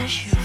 session.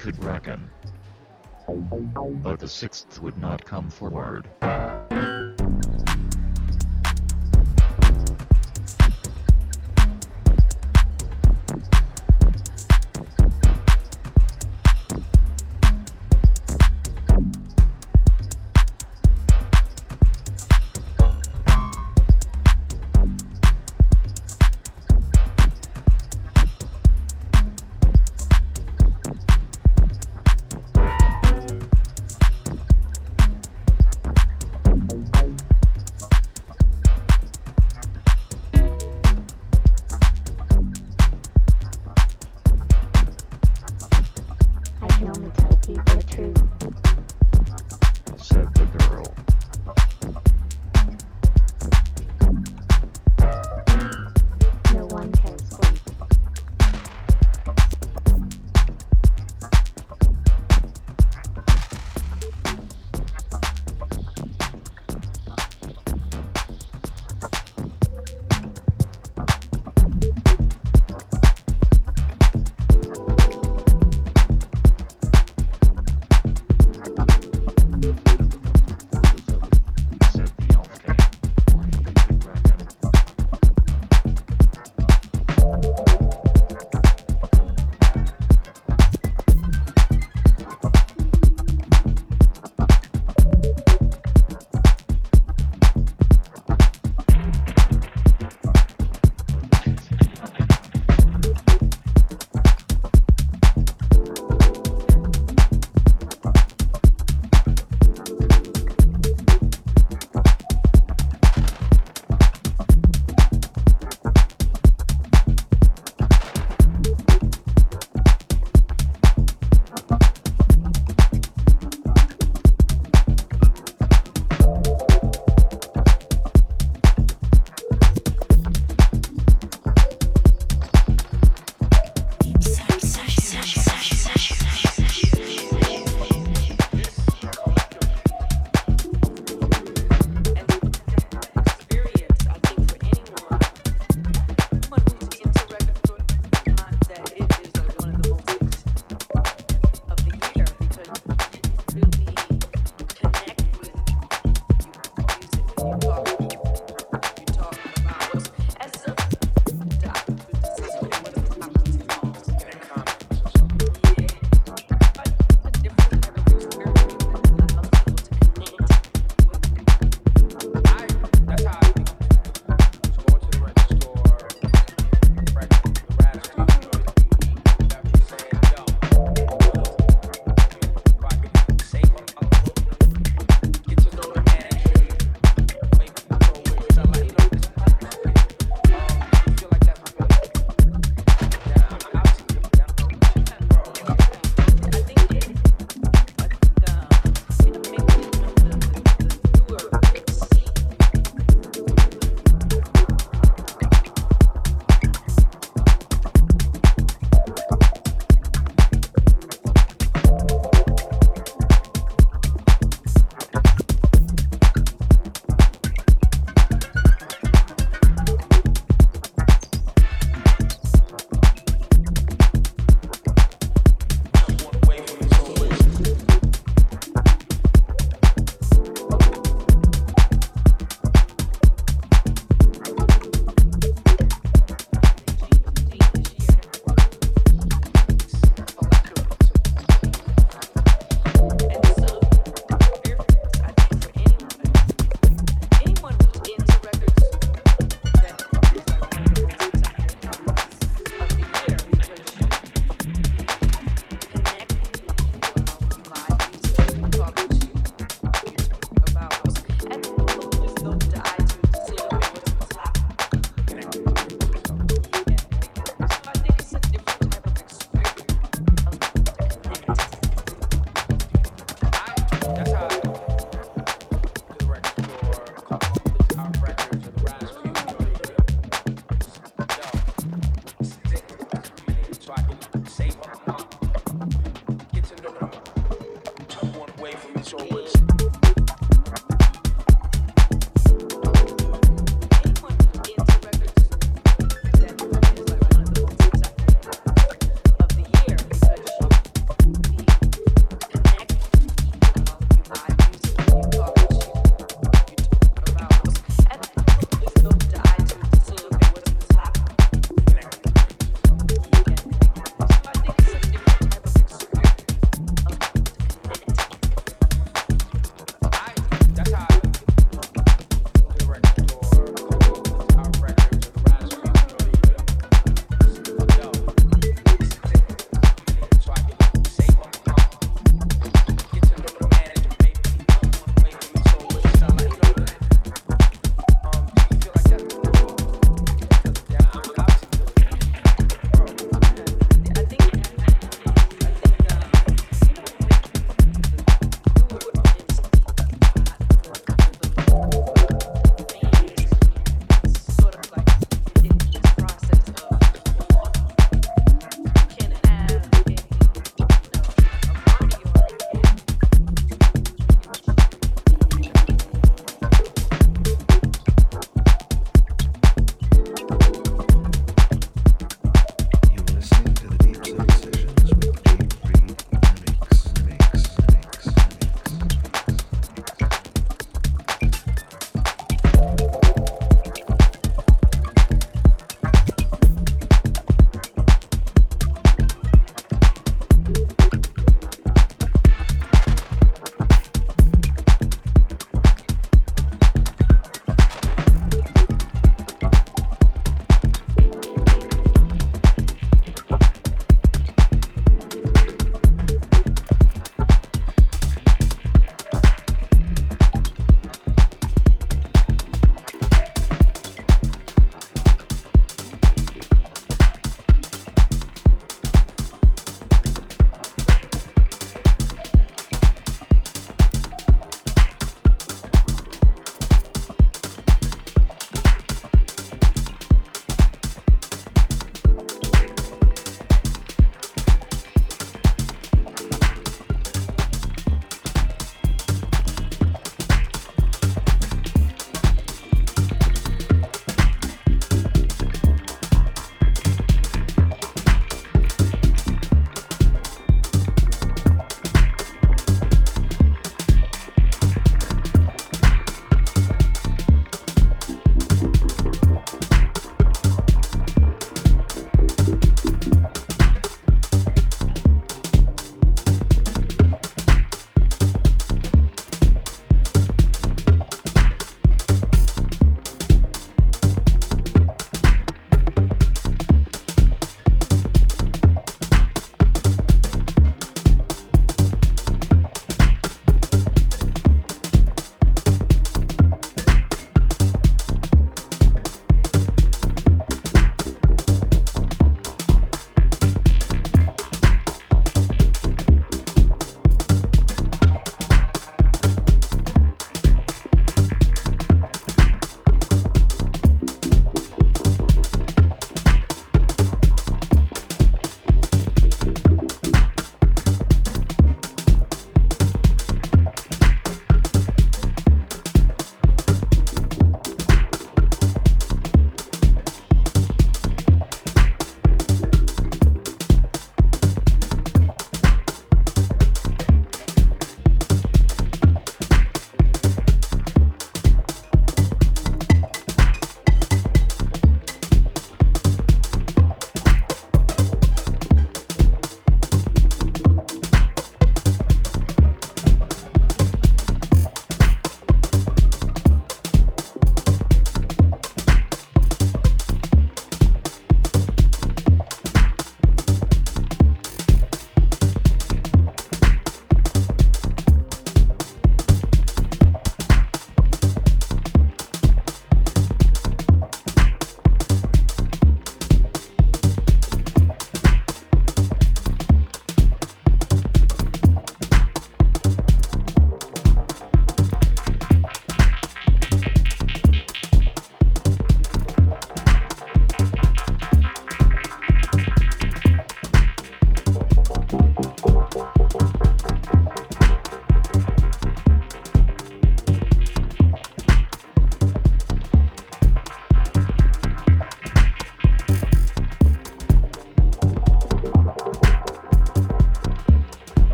Could reckon. But the sixth would not come forward.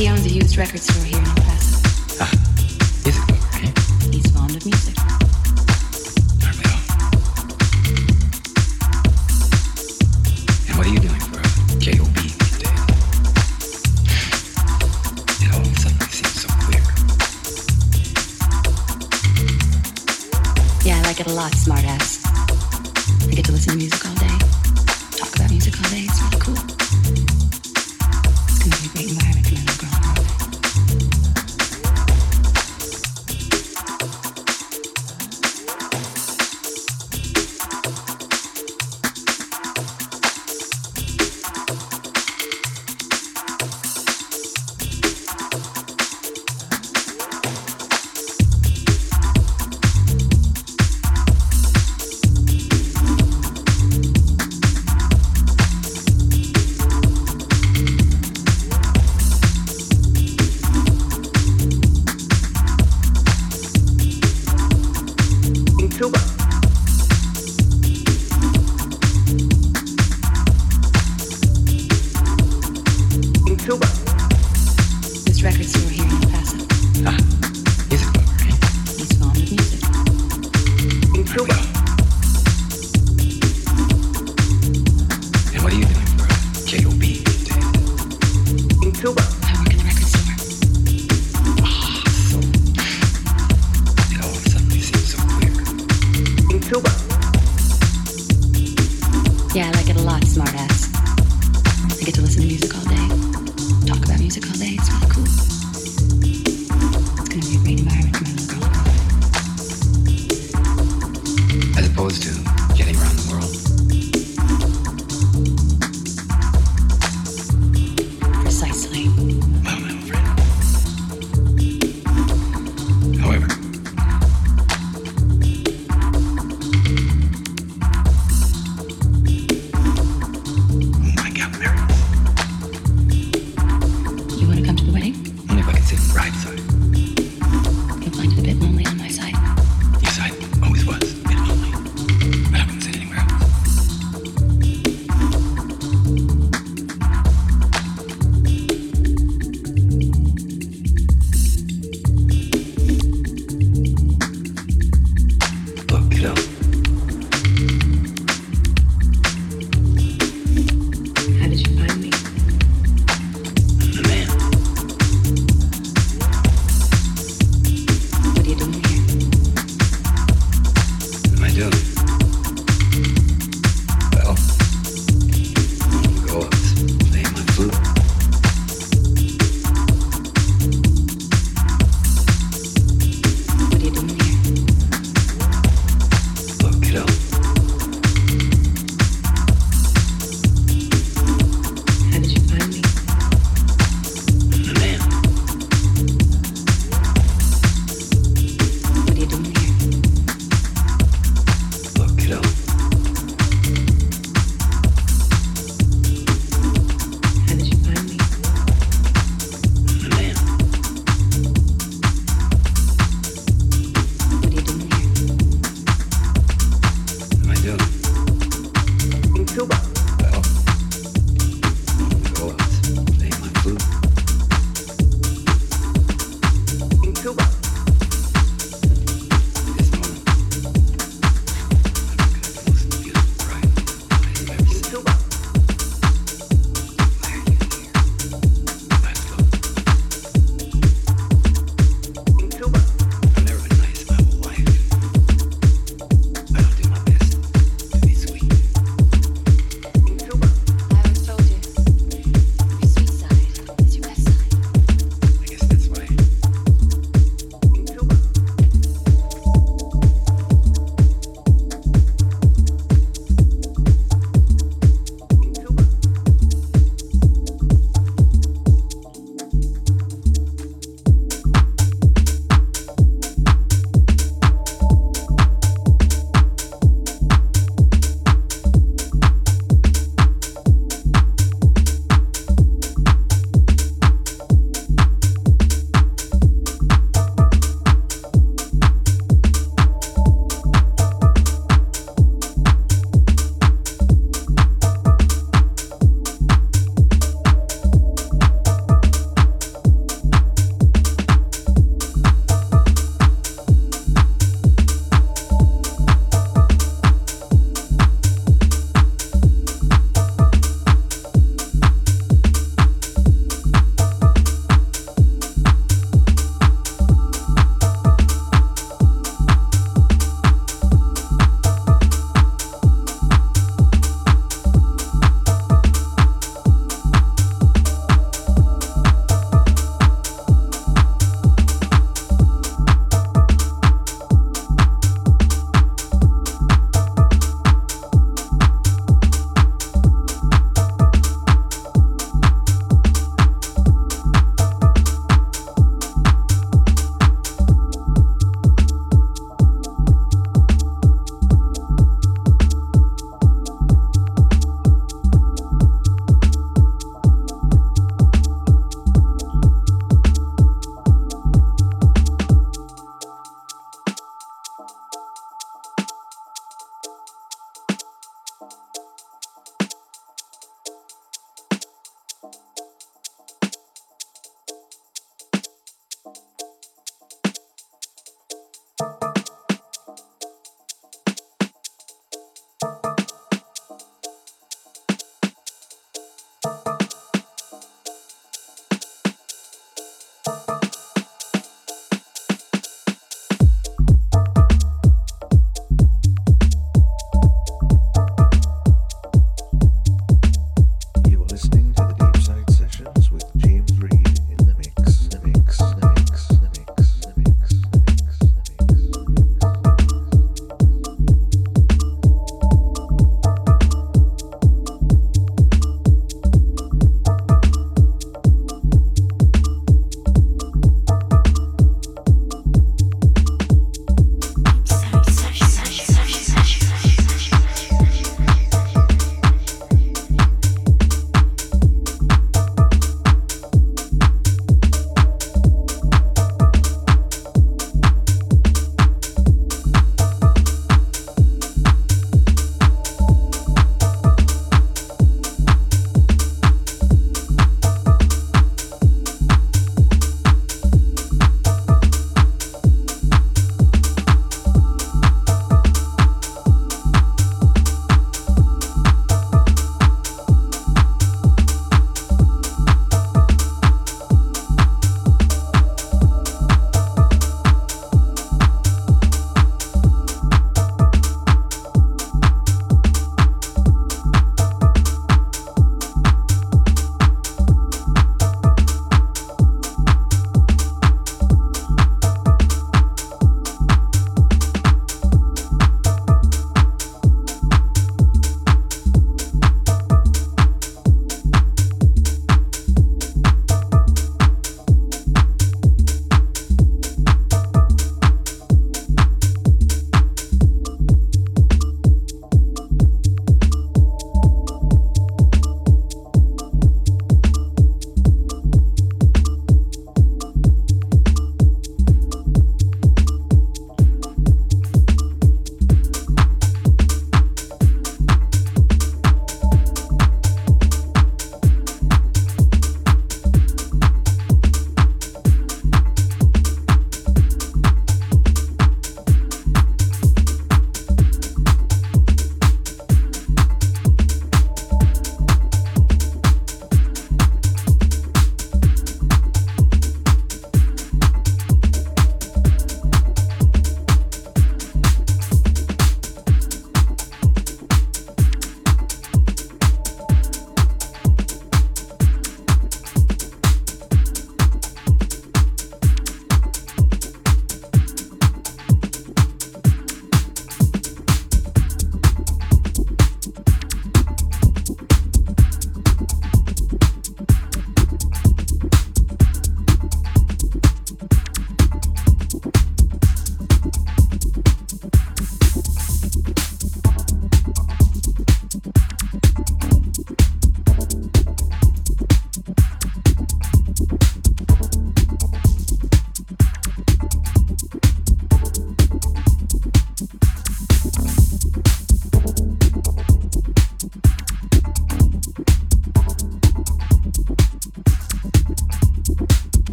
He owns a used record store here in El Paso. Ah, is it? Okay. He's fond of music. Aren't we all? And what are you doing for a J.O.B. these days? It all of a sudden seems so clear. Yeah, I like it a lot, smartass.